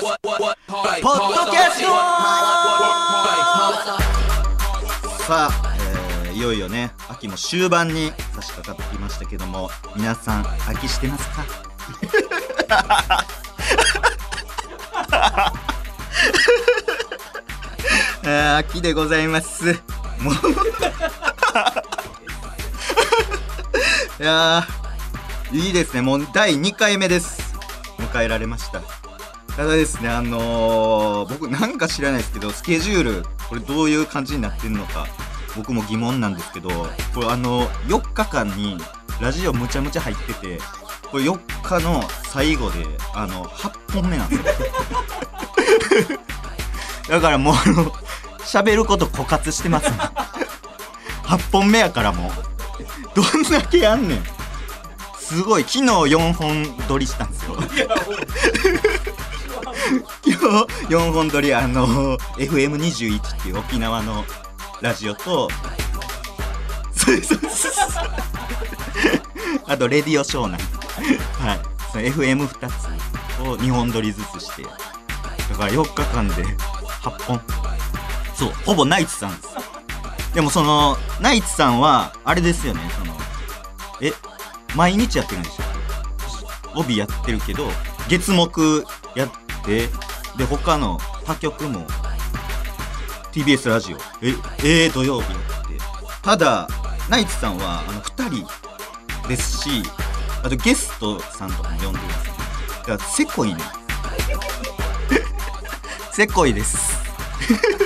ポッドキャストさあ、えー、いよいよね秋も終盤に差し掛かってきましたけども皆さん秋してますか？秋でございます。もう いやいいですね。もう第2回目です。迎えられました。ただですね。あのー、僕なんか知らないですけどスケジュールこれどういう感じになってるのか僕も疑問なんですけどこれあの4日間にラジオむちゃむちゃ入っててこれ4日の最後であの8本目なんですよ。だからもうあの喋ること枯渇してます。ね8本目やからもう。どんだけやんねん。すごい。昨日4本撮りしたんですよ。今日4本撮りあの FM21 っていう沖縄のラジオとあとレディオ湘南はい。その FM2 つを2本撮りずつして。だから4日間で8本。そうほぼナイツさんです。でもそのナイツさんはあれですよね。そのえ毎日やってるんでしょ帯やってるけど月木やってで他の他局も TBS ラジオええー、土曜日ってただナイツさんはあの2人ですしあとゲストさんとかも呼んでるんですよだからせこいね。せこいです。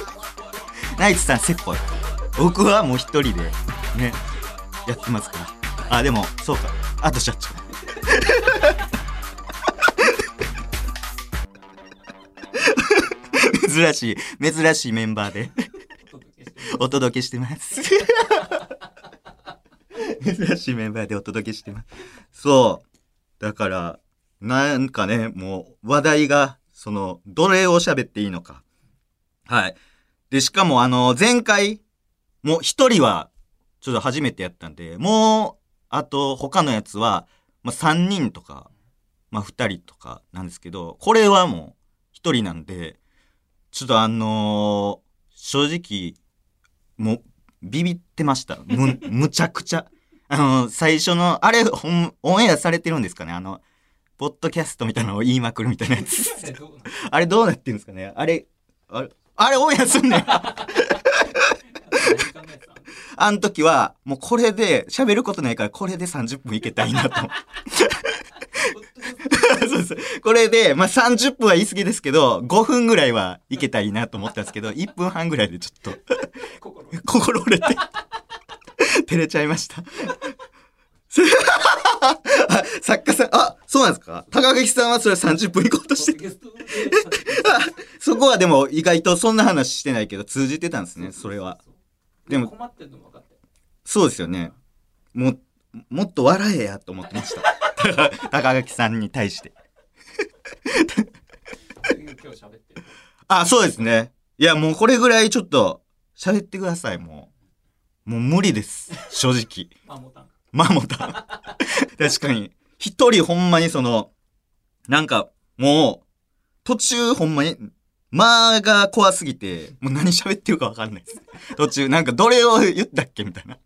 ナイツさんせこい僕はもう一人でねやってますから。あでもそうか。あと社長。珍しい珍しいメンバーで。お届けしてます。珍しいメンバーでお届けしてます。そう。だからなんかねもう話題がそのどれを喋っていいのか。はい。でしかもあの前回もう一人はちょっと初めてやったんでもうあと他のやつは、まあ、3人とか、まあ、2人とかなんですけどこれはもう1人なんでちょっとあのー、正直もうビビってました。む むちゃくちゃ。あのー、最初のあれほんオンエアされてるんですかね？あのポッドキャストみたいなのを言いまくるみたいなやつ。あれどうなってるんですかね？あれあれあれオンエアすんねん。あの時は、もうこれで、喋ることないから、これで30分いけたいなと。そう。これで、まあ、30分は言い過ぎですけど、5分ぐらいはいけたらいいなと思ったんですけど、1分半ぐらいでちょっと、心折れて、照れちゃいました。作家さん、あ、そうなんですか？高垣さんはそれ30分行こうとして そこはでも意外とそんな話してないけど通じてたんですね、それは。でも、困ってんの分かってそうですよね。も、もっと笑えやと思ってました。高垣さんに対して。今日喋ってるあ、そうですね。いや、もうこれぐらいちょっと喋ってください、もう。もう無理です。正直。まあもたんまあもた。確かに。一人ほんまにその、なんか、もう、途中ほんまに、間が怖すぎて、もう何喋ってるかわかんないです。途中、なんかどれを言ったっけみたいな。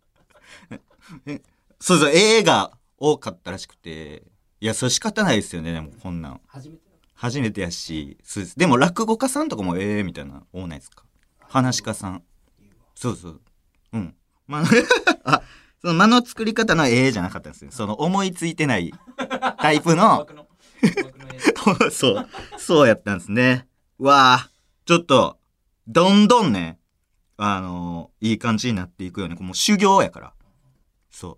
えそうそう、映画多かったらしくて、いや、それ仕方ないですよね、でもこんなん。初めてだ初めてやし、そうです。でも落語家さんとかもええみたいな、多ないですか？話し家さん。そうそう。うん。まあ、あ、その間の作り方のええじゃなかったんですよ。その思いついてない タイプの、そう、そうやったんですね。わあ、ちょっと、どんどんね、あのいい感じになっていくよね。もう修行やから。そう。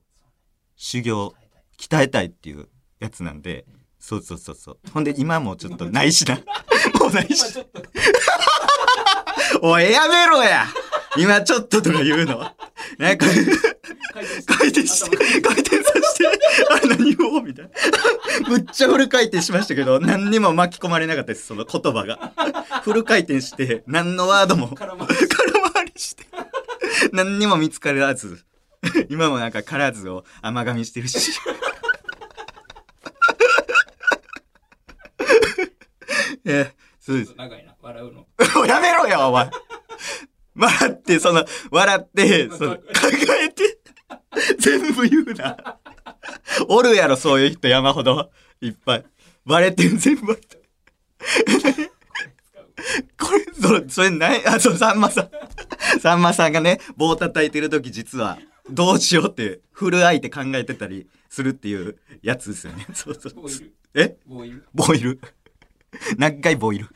修行、鍛えたいっていうやつなんで、そうそうそうそう。ほんで今もちょっとないしな。もうないしおい、やめろや今ちょっととか言うの。なんか、回転して、回転させて、あ、何を？みたいな。むっちゃフル回転しましたけど、何にも巻き込まれなかったです、その言葉が。フル回転して、何のワードも空回空回りして、何にも見つからず、今もなんかからずを甘噛みしてるし。えそうです。長いな、笑うの。やめろよ、お前。笑って、その、笑って、その、考えて、全部言うな。おるやろ、そういう人山ほど。いっぱい。バレてん、全部。これ、それ、それない、あ、そう、さんまさん。さんまさんがね、棒叩いてる時実は、どうしようって、フル相手考えてたりするっていうやつですよね。そうそう。え？ボイル。ボイル。長いボイル。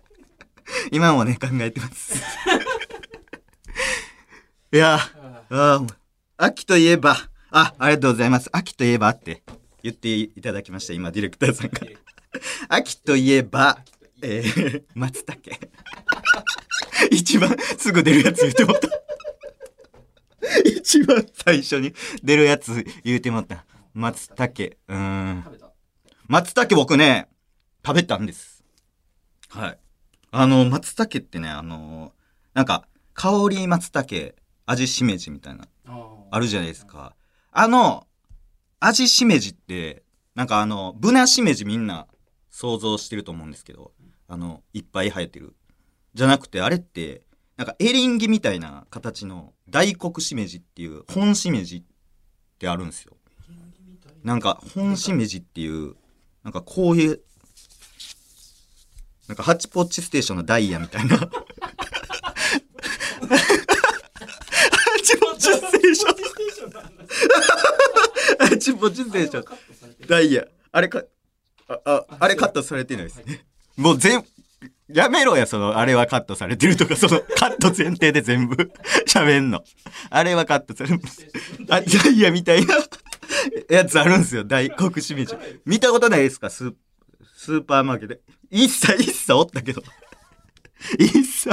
今もね、考えてます。いや、あ秋といえば、あ、ありがとうございます。秋といえばって言っていただきました。今、ディレクターさんが。秋といえば、えー、松茸。一番すぐ出るやつ言ってもった。一番最初に出るやつ言うてもった。松茸。うーん。松茸僕ね、食べたんです。はい。あの、松茸ってね、あの、なんか、香り松茸、味しめじみたいな、ああるじゃないです。か。あの、味しめじって、なんかあの、ブナしめじみんな想像してると思うんですけど、あの、いっぱい生えてる。じゃなくて、あれって、なんかエリンギみたいな形の大黒しめじっていう本しめじってあるんですよ。なんか本しめじっていう、なんかこういう、なんかハッチポッチステーションのダイヤみたいな。ハッチポッチステーション。ハッチポッチステーション。ダイヤ。あれか、あ、あ、あれカットされてないですね。もう全、やめろや、その、あれはカットされてるとか、その、カット前提で全部喋んの。あれはカットされる。あ、ダイヤみたいなやつあるんですよ、大黒しめじ。見たことないですか？スースーパーマーケットで。一切、一切おったけど。一切。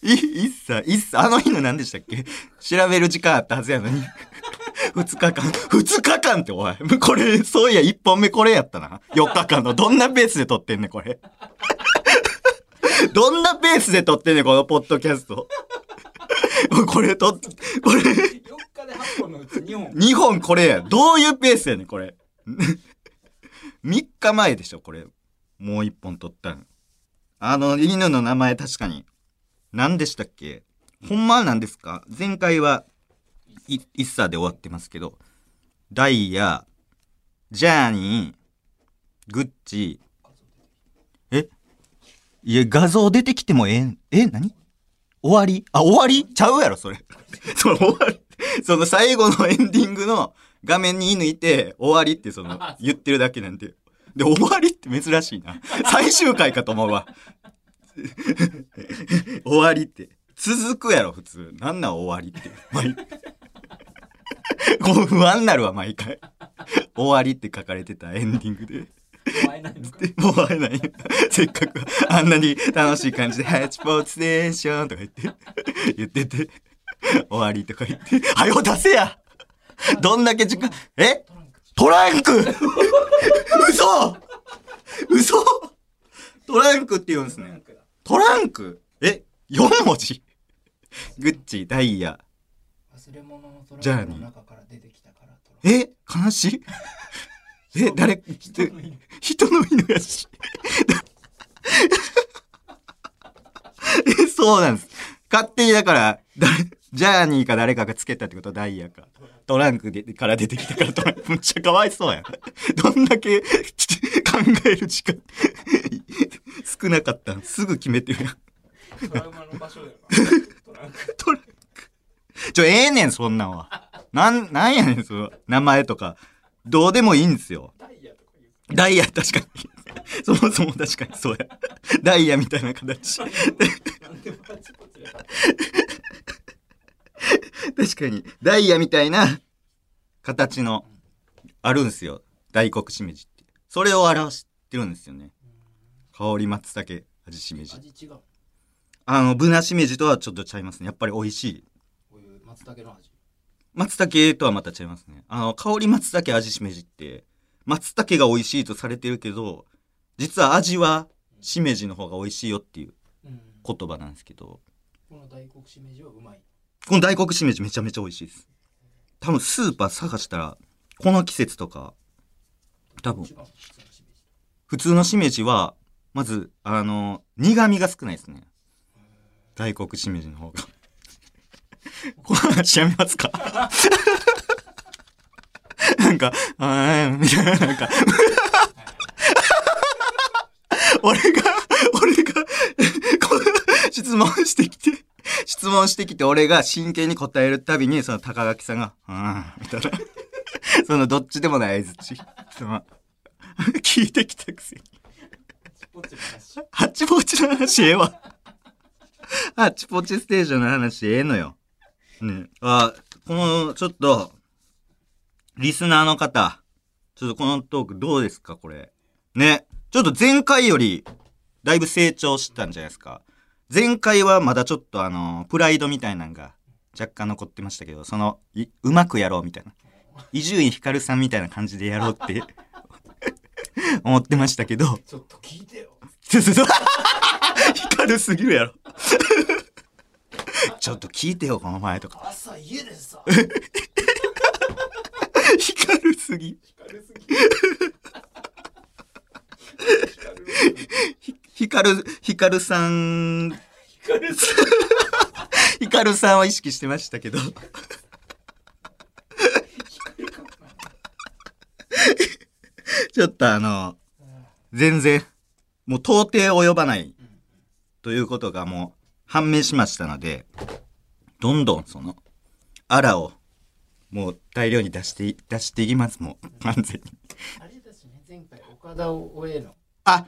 い一切、一切、あの日の何でしたっけ？調べる時間あったはずやのに。二日間、二日間っておい。これ、そういや、一本目これやったな。四日間の。どんなペースで撮ってんねん、これ。どんなペースで撮ってんねん、このポッドキャスト。これ撮っ、これ、4日で8本のうち2本。2本これや。どういうペースやねん、これ。3日前でしょ、これ。もう1本撮ったん。あの、犬の名前確かに。何でしたっけ？ほんまは何ですか？前回は、い、一茶で終わってますけど、ダイヤ、ジャーニー、グッチ、え？いや、画像出てきてもええん、え何？終わり？あ、終わり？ちゃうやろ、それ。その終わり。その最後のエンディングの画面に抜いて、終わりってその、言ってるだけなんで。で、終わりって珍しいな。最終回かと思うわ。終わりって。続くやろ、普通。なんなん終わりって。毎こ う不安になるわ、毎回。終わりって書かれてたエンディングで。会えない。もう会えないよ。せっかくあんなに楽しい感じで、ハッチポーツステーションとか言って、言ってて、終わりとか言って、はよ出せやどんだけ時間、え？トランク。嘘嘘トランクって言うんですね。トランク？え ?4 文字？グッチ、ダイヤ。忘れ物のトジャーニーランクの中から出てきたから。え？悲しい？え？誰？人の犬人の犬やし。え、そうなんです。勝手にだから、誰、ジャーニーか誰かがつけたってことはダイヤか。トランクでから出てきたからトランク。むっちゃかわいそうやん。どんだけ 考える時間 少なかったんすぐ決めてるやん。トラウマの場所だよな。トランク。トランク。ちょ、ええねん、そんなんは。なん、なんやねん、その、名前とか。どうでもいいんですよ。ダイヤとか言う。ダイヤ、確かに。そもそも確かにそうや。ダイヤみたいな形。確かに。ダイヤみたいな形の、あるんすよ。大黒しめじって。それを表してるんですよね。香り松茸、味しめじ。味違う。あの、ブナしめじとはちょっとちゃいますね。やっぱり美味しい。こういう松茸の味。松茸とはまた違いますね。あの、香り松茸味しめじって、松茸が美味しいとされてるけど、実は味はしめじの方が美味しいよっていううん。言葉なんですけど、この大黒しめじはうまい。この大黒しめじめちゃめちゃ美味しいです。多分スーパー探したら、この季節とか、多分普通のしめじ。普通のしめじは、まず、あの、苦味が少ないですね。大黒しめじの方が。この話やめますか？なんか、あーみたいな、なんか、俺が、俺が、この質問してきて、質問してきて、俺が真剣に答えるたびに、その高垣さんが、うん、みたいな。そのどっちでもない相づち。その 聞いてきたくせに。ハッチポッチの話ええわ。ハッチポッチステーションの話ええのよ。ねあ、この、ちょっと、リスナーの方、ちょっとこのトークどうですかこれ。ね。ちょっと前回より、だいぶ成長したんじゃないですか。前回はまだちょっとあの、プライドみたいなのが若干残ってましたけど、その、いうまくやろうみたいな。伊集院光さんみたいな感じでやろうって 思ってましたけど、ちょっと聞いてよちょっと、光るすぎるやろ。ちょっと聞いてよ、この前とか。朝家でさ光るすぎ。光るすぎ光るひ光る、光るさん、光るす光るさんを意識してましたけど。ちょっとあの、全然、もう到底及ばないということがもう判明しましたので、どんどんその、あらを、もう大量に出して、出していきます、もう、完全に。あれだしね。前回岡田をへのあ、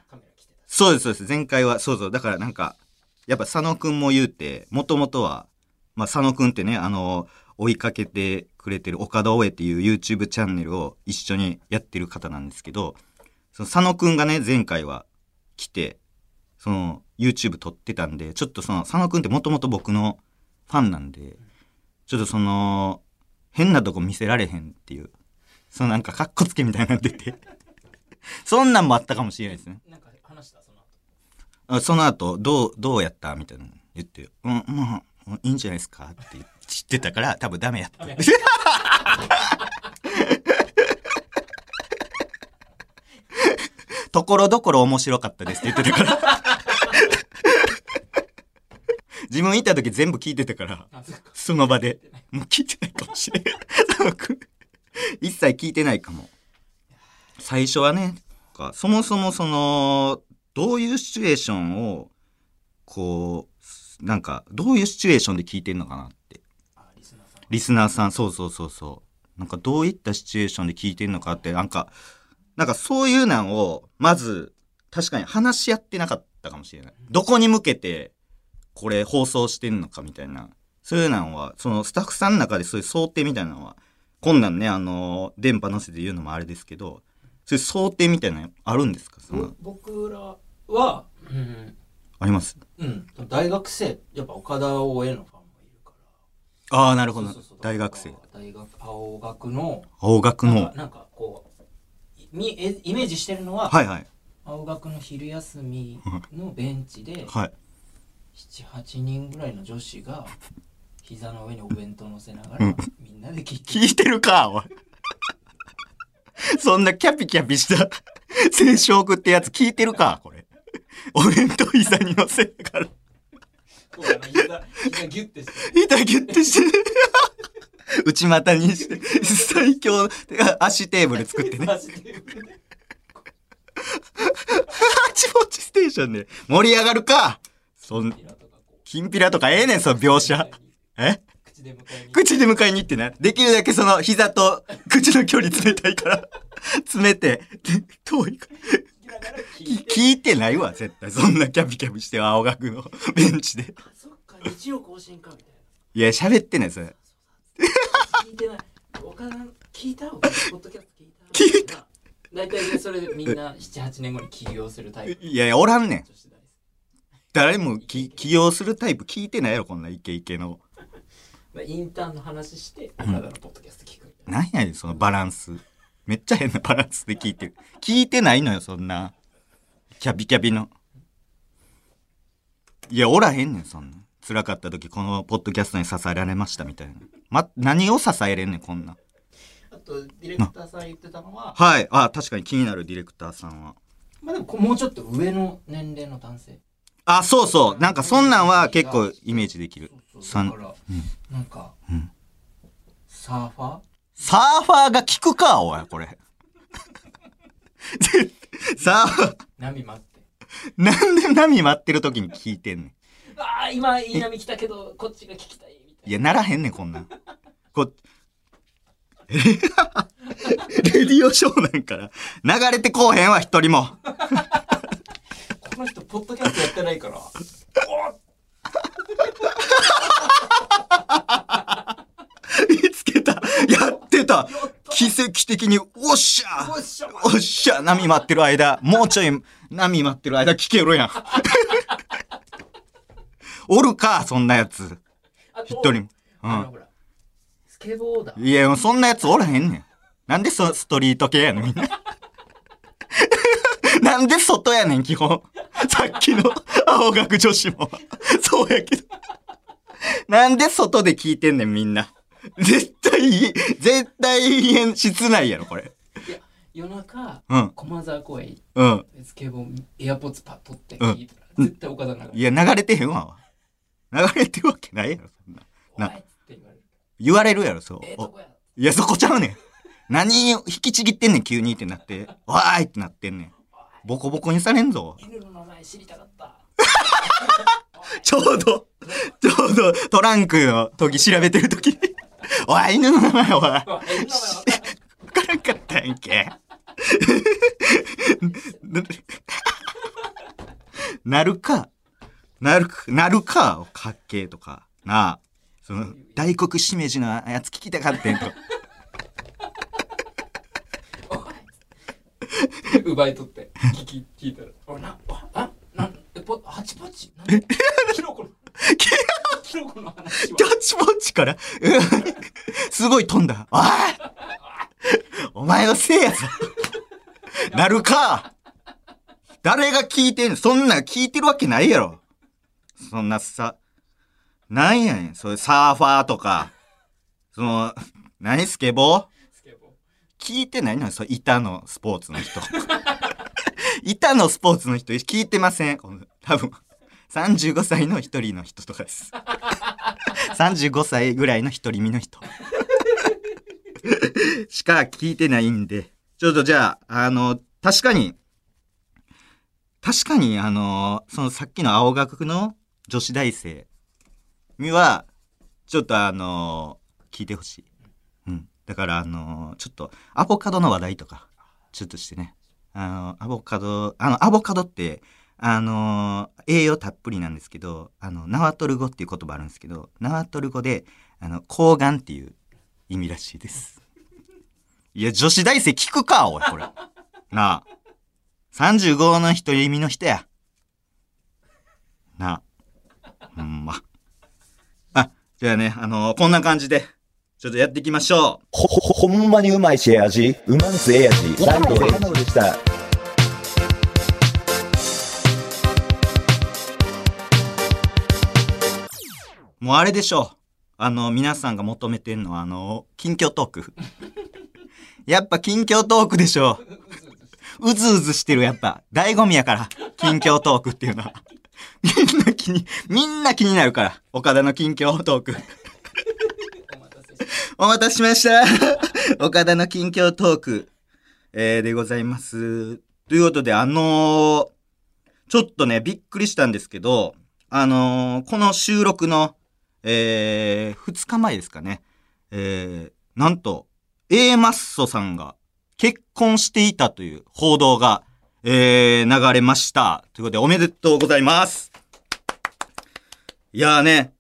そうです、そうです。前回は、そうそう。だからなんか、やっぱ佐野くんも言うて、もともとは、まあ佐野くんってね、あの、追いかけてくれてる岡田大江っていう YouTube チャンネルを一緒にやってる方なんですけど、その佐野くんがね、前回は来て、その YouTube 撮ってたんで、ちょっとその佐野くんってもともと僕のファンなんで、ちょっとその、変なとこ見せられへんっていう、そのなんかカッコつけみたいになってて、そんなんもあったかもしれないですね。あその後、どう、どうやったみたいなの言って、うん、まあ、いいんじゃないですか？って知ってたから、多分ダメやった。ところどころ面白かったですって言ってたから。自分いた時全部聞いてたから、あその場で。もう聞いてないかもしれん。一切聞いてないかも。最初はね、かそもそもその、どういうシチュエーションを、こう、なんか、どういうシチュエーションで聞いてんのかなって。あリスナーさんリスナーさん、そうそうそうそう。なんかどういったシチュエーションで聞いてんのかって、なんか、なんかそういうのを、まず、確かに話し合ってなかったかもしれない。どこに向けて、これ放送してんのかみたいな。そういうのは、そのスタッフさんの中でそういう想定みたいなのは、こんなんね、あの、電波乗せて言うのもあれですけど、そういう想定みたいなのあるんですか？そのぼ僕らはうんあります？うん大学生やっぱ岡田をへのファンもいるからああ、なるほど。大学生。大学青学の青学のなんか。こういみえイメージしてるのは、はいはい。青学の昼休みのベンチではい。78人ぐらいの女子が膝の上にお弁当乗せながらうんみんなで聞いて聞いてるか、おい。そんなキャピキャピした青食ってやつ聞いてるか、これ。お弁当膝に乗せながら、膝膝ギュッてして。膝ギュッてして、内股にして、最強、足テーブル作ってね。マジでハチポチステーションで盛り上がるか。そん、きんぴらとかええねん、その描写。え口で迎えに行ってな。できるだけその膝と口の距離詰めたいから、詰めて、で遠いから。ながら聞いて聞いてないわ、絶対。そんなキャピキャピして青学のベンチで。あそっか日曜更新かみたいいや、喋ってない、それ。な聞いてない岡田聞いたポッドキャスト聞いた聞いた大体ねそれでみんな78年後に起業するタイプいやいや、おらんねん。誰もき起用するタイプ聞いてないやろ、こんなイケイケの。まあインターンの話して岡田のポッドキャスト聞くみたいななんやねん、そのバランス。めっちゃ変なバランスで聞いてる。聞いてないのよ、そんな。キャピキャピの。いや、おらへんねん、そんな。辛かった時、このポッドキャストに支えられましたみたいな。ま、何を支えれんねん、こんな。あとディレクターさん言ってたのははい。あ、確かに気になるディレクターさんは。まあでももうちょっと上の年齢の男性あ、そうそう。なんかそんなんは結構イメージできる。そうさんそうだから、なんか、うんサーファーサーファーが効くか、おい、これ。絶 サーファー、波待ってなんで波待ってる時に聞いてんねん。ああ今いい波来たけどこっちが聞きたいみたいいや、ならへんねん、こんなん。こ、え？レディオショーなんから、流れてこうへんわ、一人も。なこの人ポッドキャストやってないから 見つけた。やってた。奇跡的に、おっしゃおっしゃおっしゃ波待ってる間、もうちょい波待ってる間聞けるやん。おるか、そんなやつ。一人も。うあのほらスケボーだん。いや、そんなやつおらへんねん。なんでそストリート系やねん、みんな。なんで外やねん、基本。さっきの青学女子も。そうやけど。なんで外で聞いてんねん、みんな。絶対絶対言えん、室内やろ、これ。いや夜中うん、駒沢公園うん。スケボーエアポッツパッ取って聞いたら、絶対岡田流れいや、流れてへんわ。流れてるわけないやろ、そんな。な言われる言われるやろ、そう。おええとこや？いや、そこちゃうねん。何引きちぎってんねん、急にってなって。わーいってなってんねん。ボコボコにされんぞ。犬の名前知りたかった ちょうど、ちょうどトランクの時調べてる時に。おい、犬の名前お い。わからんかったんやんけ。なるか、なるか、なるかをかっけーとか、なあ。その、大黒しめじのやつ聞きたかったんと。奪い取って。聞き聞いたら「おいなあなんえぽハチポチ？キノコのキノコの話はキャッチポッチから、すごい飛んだ。おいお前のせいやぞ。なるか誰が聞いてんのそんな聞いてるわけないやろ。そんなさ、なんやねん。そういうサーファーとか、その、何スケボースケボー聞いてないのそう、板のスポーツの人。板のスポーツの人聞いてません多分。35歳の一人の人とかです。35歳ぐらいの一人身の人。しか聞いてないんで。ちょっとじゃあ、あの、確かに、確かに、あの、そのさっきの青学の女子大生には、ちょっとあの、聞いてほしい。うん。だから、あの、ちょっと、アボカドの話題とか、ちょっとしてね。あの、アボカド、あの、アボカドって、あの、栄養たっぷりなんですけど、あの、ナワトル語っていう言葉あるんですけど、ナワトル語で、あの、抗がんっていう意味らしいです。いや、女子大生聞くか、おい、これ。なあ。35の一人身の人や。なあ。ほんま。あ、じゃあね、あのこんな感じで、ちょっとやっていきましょう。ほ、ほ、ほんまにうまいしええ味。うまんすええ味。ライトで山でした。もうあれでしょう。あの、皆さんが求めてんのは、あの、近況トーク。やっぱ近況トークでしょう。うずうずしてる、やっぱ。醍醐味やから。近況トークっていうのは。みんな気に、みんな気になるから。岡田の近況トーク。お待たせしました。岡田の近況トーク、えー、でございます。ということで、あのーちょっとね、びっくりしたんですけど、あのーこの収録の、えー、2日前ですかね。えー、なんと、A マッソさんが結婚していたという報道が、えー、流れました。ということで、おめでとうございます。いやーね、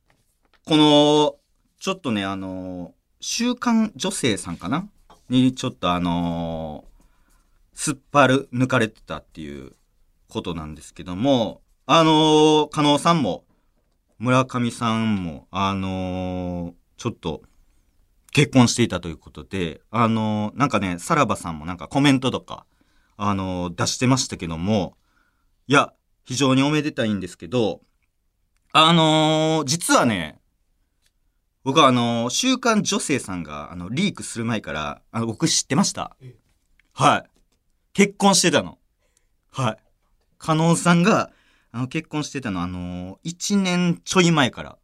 この、ちょっとね、あのー週刊女性さんかな？に、ちょっとあのーすっぱる抜かれてたっていうことなんですけども、あのー、加納さんも、村上さんも、あのーちょっと、結婚していたということで、あのーなんかね、さらばさんもなんかコメントとか、あのー出してましたけども、いや、非常におめでたいんですけど、あのー実はね、僕はあの、週刊女性さんが、あの、リークする前から、あの、僕知ってましたえ。はい。結婚してたの。はい。加納さんが、あの、結婚してたの、あのー、1年ちょい前から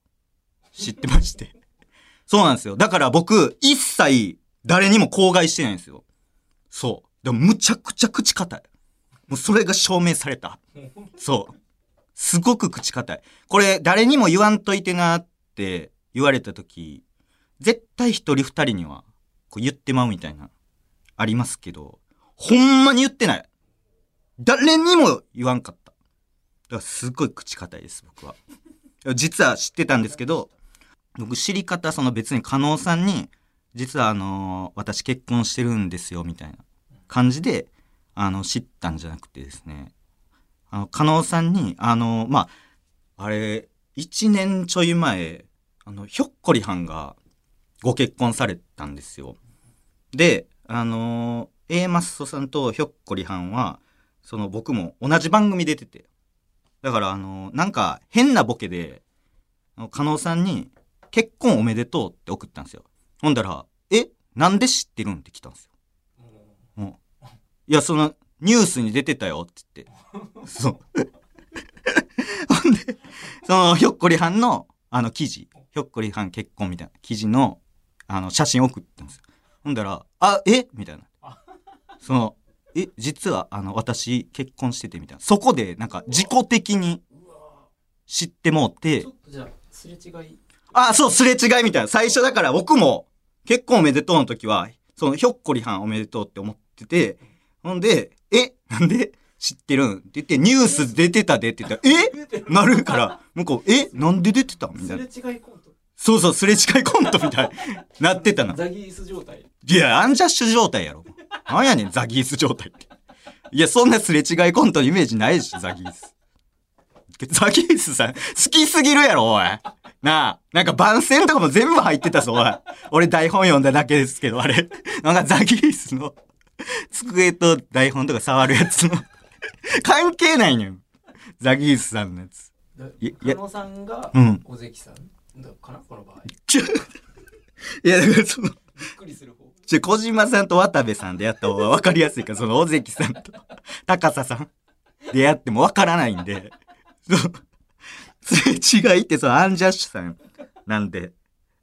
知ってまして。そうなんですよ。だから僕、一切誰にも口外してないんですよ。そう。でも、むちゃくちゃ口硬い。もうそれが証明された。そう。すごく口硬い。これ、誰にも言わんといてなって言われたとき、絶対一人二人には、こう言ってまうみたいな、ありますけど、ほんまに言ってない。誰にも言わんかった。だからすごい口硬いです、僕は。実は知ってたんですけど、僕知り方、その別に加納さんに、実はあの私結婚してるんですよ、みたいな感じで、あの、知ったんじゃなくてですね、あの、加納さんに、あのまあ、あれ、一年ちょい前、あの、ひょっこりはんがご結婚されたんですよ。で、あの、A マッソさんとひょっこりはんは、その僕も同じ番組出てて。だからあのなんか変なボケで、あの加納さんに、結婚おめでとうって送ったんですよ。ほんだら、え？なんで知ってるん？って来たんですよ。うん。いや、その、ニュースに出てたよって言って。そう。ほんで、その、ひょっこりはんの、あの、記事、ひょっこりはん結婚みたいな記事の、あの、写真送ったんですよ。ほんだら、あ、え？みたいな。その、え、実は、あの、私、結婚しててみたいな。そこで、なんか、自己的に知ってもうて。ちょ、っとじゃあすれ違い。あ、そう、すれ違いみたいな。最初だから僕も、結婚おめでとうの時は、その、ひょっこりはんおめでとうって思ってて、ほんで、え、なんで知ってるんって言って、ニュース出てたでって言ったら、え？なるから、向こう、え？なんで出てた？みたすれいな。違いコントそうそう、すれ違いコントみたいになってたな。ザギース状態いや、アンジャッシュ状態やろ。なんやねん、ザギース状態って。いや、そんなすれ違いコントのイメージないし、ザギース。ザギースさん、好きすぎるやろ、おい。なあ、なんか番宣とかも全部入ってたぞ、おい。俺台本読んだだけですけど、あれ。なんかザギースの机と台本とか触るやつの。関係ないねん。ザギースさんのやつ。いいや加納さんがうん尾関さん？だかなこの場合 いや、だからその、くりする方ちょ、小島さんと渡部さんでやった方が分かりやすいから、その尾関さんと高佐さんでやっても分からないんで、すれ違いってそのアンジャッシュさんなんで、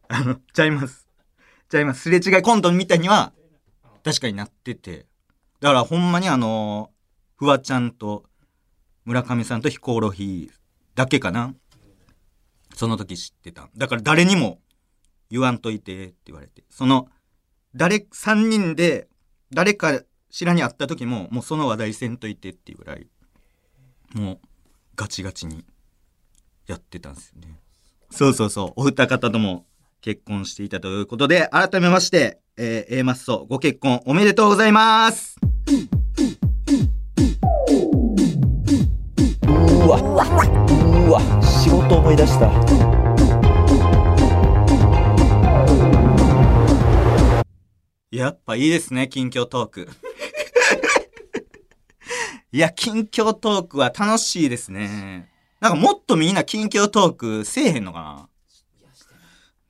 あの、ちゃいます。ちゃいます。すれ違いコントみたいには、確かになってて。だからほんまにあの、フワちゃんと村上さんとヒコロヒーだけかな。その時知ってた。だから誰にも言わんといてって言われて。その、誰、三人で、誰かしらに会った時も、もうその話題せんといてっていうぐらい、もう、ガチガチにやってたんですよね。そうそうそう。お二方とも結婚していたということで、改めまして、えー、A マッソ、ご結婚おめでとうございますうわうわ仕事思い出したやっぱいいですね、近況トーク。いや、近況トークは楽しいですね。なんかもっとみんな近況トークせえへんのか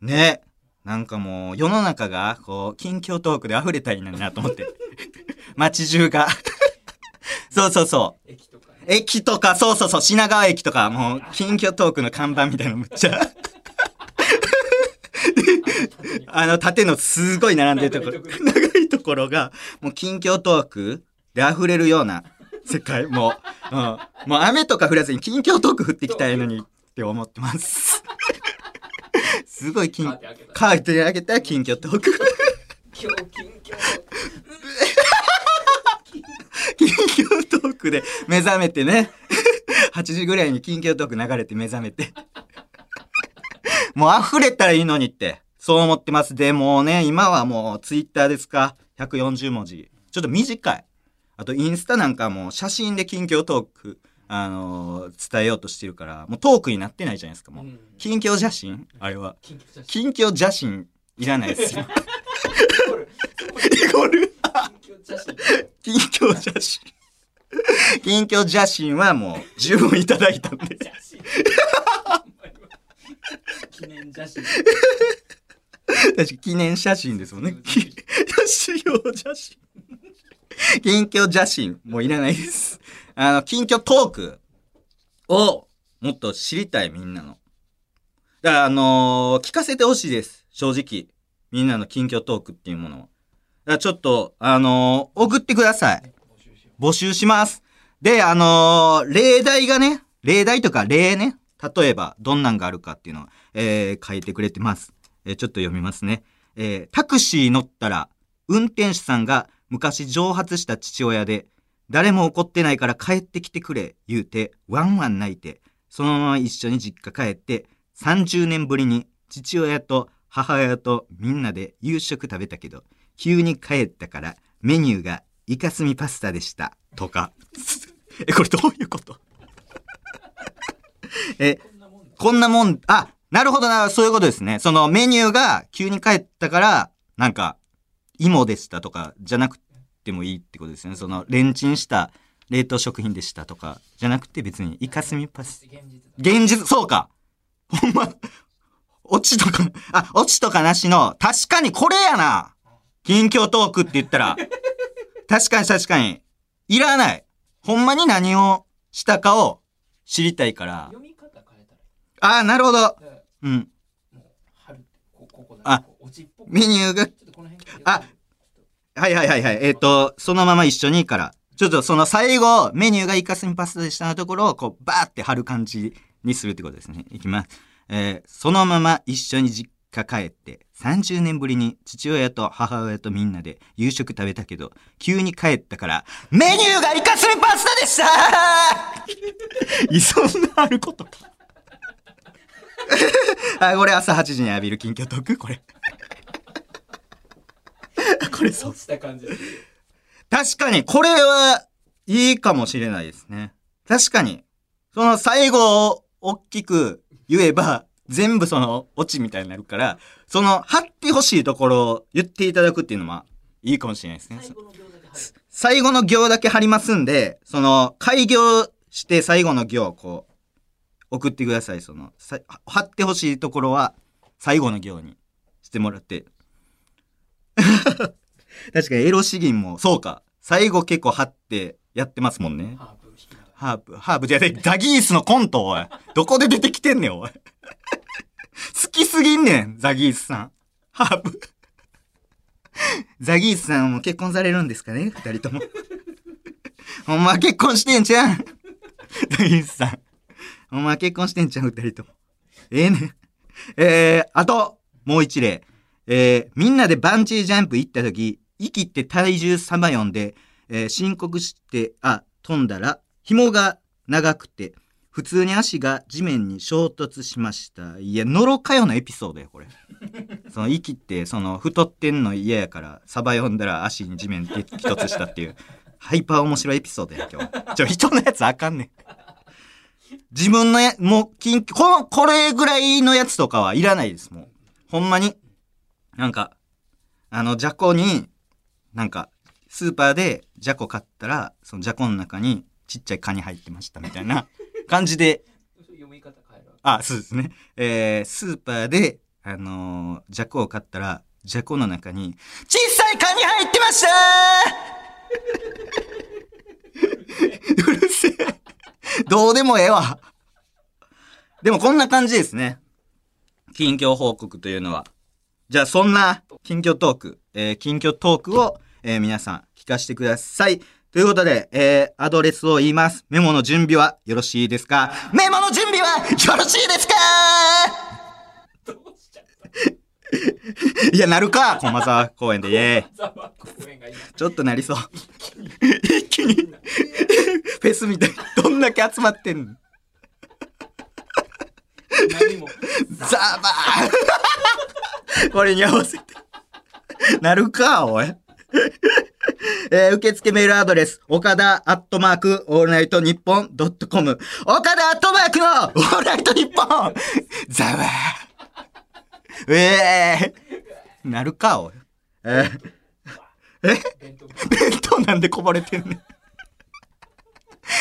な？ね。なんかもう世の中がこう近況トークで溢れたらいいのになと思って。街中が。そうそうそう。駅とかそうそうそう、品川駅とか、もう近況トークの看板みたいなのむっちゃ。あの縦のすごい並んでるところ、長いところが、もう近況トークで溢れるような世界、もう、うん、もう雨とか降らずに近況トーク降ってきたらいいのにって思ってます。すごい近カーテン開けた近況トーク。今日近況近況トークで目覚めてね。8時ぐらいに近況トーク流れて目覚めて。もう溢れたらいいのにって、そう思ってます。でもね、今はもうツイッターですか ?140 文字。ちょっと短い。あとインスタなんかもう写真で近況トーク、あのー伝えようとしてるから、もうトークになってないじゃないですか、もう。うん近況写真？あれは。近況写真いらないですよ。イコール近況写真近況写真。はもう十分いただいたんで。記念写真確か記念写真ですもんね。資料写真。近況写真もういらないです。あの、近況トークをもっと知りたい、みんなの。だから、あのー聞かせてほしいです。正直。みんなの近況トークっていうものを。だからちょっと、あのー送ってください。募集します。で、あのー例題がね、例題とか例ね、例えばどんなんがあるかっていうのを、えー書いてくれてます。えーちょっと読みますね。えータクシー乗ったら、運転手さんが昔蒸発した父親で、誰も怒ってないから帰ってきてくれ、言うて、ワンワン泣いて、そのまま一緒に実家帰って、30年ぶりに父親と母親とみんなで夕食食べたけど、急に帰ったからメニューがイカスミパスタでした。とか。え、これどういうこと？え、こんなもん、あ、なるほどな、そういうことですね。そのメニューが急に帰ったから、なんか、芋でしたとか、じゃなくてもいいってことですね。その、レンチンした冷凍食品でしたとか、じゃなくて別にイカスミパス現実だ現実、そうか。ほんま、オチとか、あ、オチとかなしの、確かにこれやな。近況トークって言ったら。確かに確かに。いらない。ほんまに何をしたかを知りたいから。読み方変えたらああ、なるほど。うん。あメニューがちょっとこの辺あはいはいはいはい。えっ、と、そのまま一緒にから。ちょっとその最後、メニューがイカスミパスタでしたのところを、こう、バーって貼る感じにするってことですね。いきます。えーそのまま一緒に実家帰って、30年ぶりに父親と母親とみんなで夕食食べたけど、急に帰ったから、メニューがイカスミパスタでした いそんなあることか。あ、これ朝8時に浴びる近況トークこれ。これそう落。ちた感じで確かに、これはいいかもしれないですね。確かに。その最後を大きく言えば、全部そのオチみたいになるから、その貼ってほしいところを言っていただくっていうのはいいかもしれないですね。最後の行だけ入る最後の行だけ貼りますんで、その開業して最後の行をこう、送ってください。その、さ貼ってほしいところは最後の行にしてもらって。確かにエロ詩吟も、そうか。最後結構貼ってやってますもんね。ハーブハーブ、ハーブじゃねザギースのコント、おい。どこで出てきてんねん、おい。好きすぎんねん、ザギースさん。ハーブ。ザギースさんも結婚されるんですかね二人とも。ほんま結婚してんじゃん。ザギースさん。ほんま結婚してんじゃん、二人とも。ええね。えー、あと、もう一例。えー、みんなでバンジージャンプ行った時、息って体重さまよんで、えー申告して、あ、飛んだら、紐が長くて、普通に足が地面に衝突しました。いや、のろかよのエピソードや、これ。その息って、その太ってんの嫌やから、サバ読んだら足に地面激突したっていう、ハイパー面白いエピソードや、今日。ちょ、人のやつあかんねん。自分のや、もう、緊急、この、これぐらいのやつとかはいらないです、もう。ほんまに。なんか、あの、じゃこに、なんか、スーパーでじゃこ買ったら、そのじゃこの中にちっちゃいカニ入ってましたみたいな感じで、そういう読み方変えるわあ、そうですね。えー、スーパーで、あのー、じゃこを買ったら、じゃこの中に、小さいカニ入ってました うるせえ。どうでもええわ。でもこんな感じですね。近況報告というのは。じゃあそんな近況トーク、えー近況トークを、えー皆さん聞かせてください。ということで、えーアドレスを言います。メモの準備はよろしいですか？メモの準備はよろしいですか？いや、なるか駒沢公園で、イェーイ。ちょっとなりそう。一気に、フェスみたいに、どんだけ集まってんの？ザバーこれに合わせて。なるか、おい。えー受付メールアドレス、岡田アットマーク、オールナイトニッポンドットコム。岡田アットマークの、オールナイトニッポンザワー。えー、なるか、おい。えー、え？弁当なんでこぼれてんねん。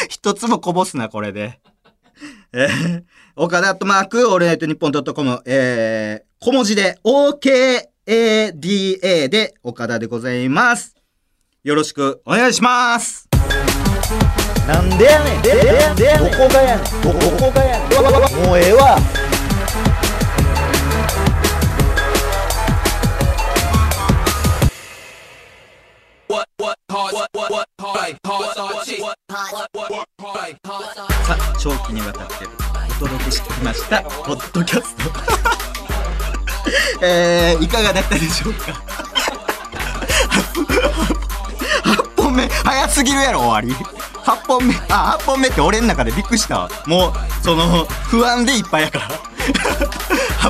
一つもこぼすな、これで。えー、岡田アットマーク、オールナイトニッポンドットコム、えー、小文字で、OK OKADA で岡田でございます。よろしくお願いします。なんでやねんでででどこがやねんどこどこがやねんもうええわさあ長期にわたってお届けしてきましたポッドキャストえー、いかがだったでしょうか？8本目早すぎるやろ終わり。8本目あ8本目って俺の中でびっくりしたもうその不安でいっぱいやから。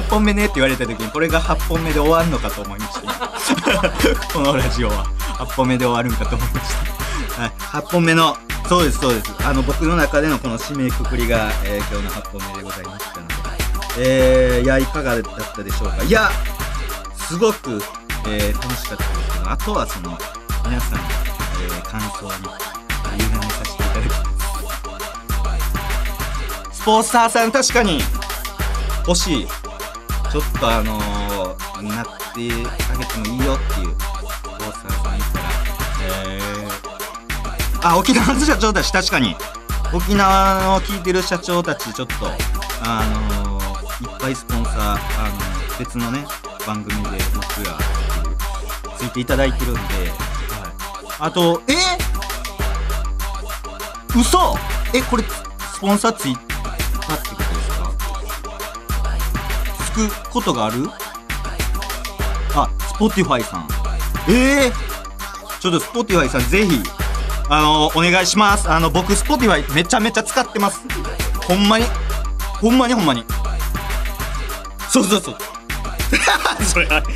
8本目ねって言われた時にこれが8本目で終わるのかと思いましたこのラジオは。8本目で終わるんかと思いました、はい、8本目のそうですそうです。あの僕の中でのこの締めくくりが、えー今日の8本目でございましたのえー、いやいかがだったでしょうか？いやすごく、えー楽しかったです。けどあとはその皆さんの、えー感想に委ねさせていただきます。スポンサーさん確かに欲しい。ちょっとあのーなってあげてもいいよっていうスポンサーさんいたらえー、あ沖縄の社長たち確かに。沖縄の聞いてる社長たちちょっとあのーいっぱいスポンサーあの別のね番組で僕らついていただいてるんで、はい、あとえ？嘘？えこれスポンサーついたってことですか？つくことがある？あ Spotify さん。え？えちょっと Spotify さんぜひあのお願いします。あの僕 Spotify めちゃめちゃ使ってます。ほんまに。ほんまにほんまにそうそうそう。それあれ。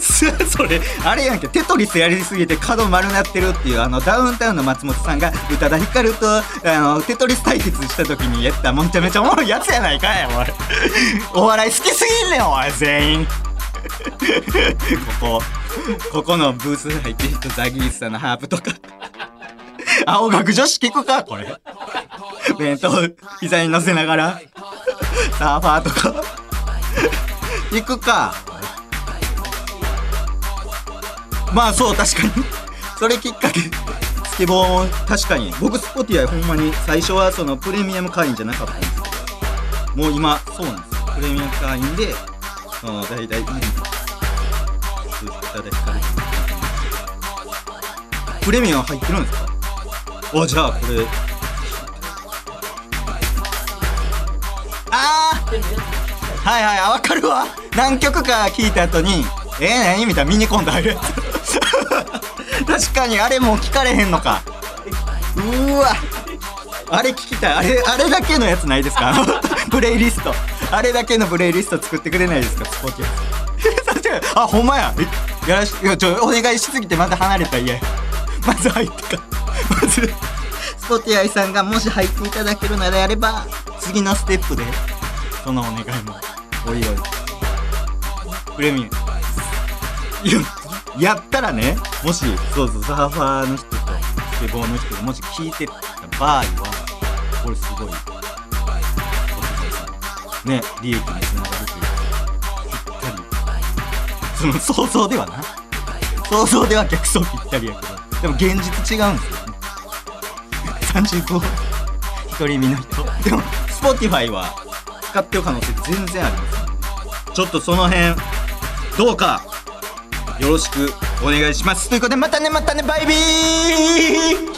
それあれやんけ。テトリスやりすぎて角丸なってるっていうあのダウンタウンの松本さんが宇多田ヒカルとあのテトリス対決した時にやっためちゃめちゃおもろいやつやないかいおい。お笑い好きすぎんねんおい全員。ここここのブース入ってる人ザギースさんのハープとか。青学女子聞くかこれ。弁当膝に乗せながら。サーファーとか。行くか。まあそう確かに。それきっかけ。スケボー確かに。僕スポティアほんまに最初はそのプレミアム会員じゃなかった。んですけどもう今そうなんです。よプレミアム会員でその大体いいただきか。プレミアム入ってるんですか？おじゃあこれ。あー！はいはいあ分かるわ。何曲か聞いた後に「えー、何?」みたいなミニコント入るやつ。確かにあれもう聞かれへんのか。うわ。あれ聞きたい。あれあれだけのやつないですか？プレイリスト。あれだけのプレイリスト作ってくれないですか？スポーティアあほんまや。やらしいやちょお願いしすぎてまた離れた家まず入ってかまず。スポティアイさんがもし入っていただけるならやれば次のステップでそのお願いも。おいおい。プレミア。ムやったらねもしそうそうサーファーの人とスケボーの人がもし聞いてた場合はこれすごいね利益につながるというかぴったり。その想像ではな。想像では逆走ぴったりやけど。でも現実違うんですよね。35独り身の人。でも Spotify は使ってる可能性全然あります。ちょっとその辺どうかよろしくお願いします。ということでまたねまたねバイビー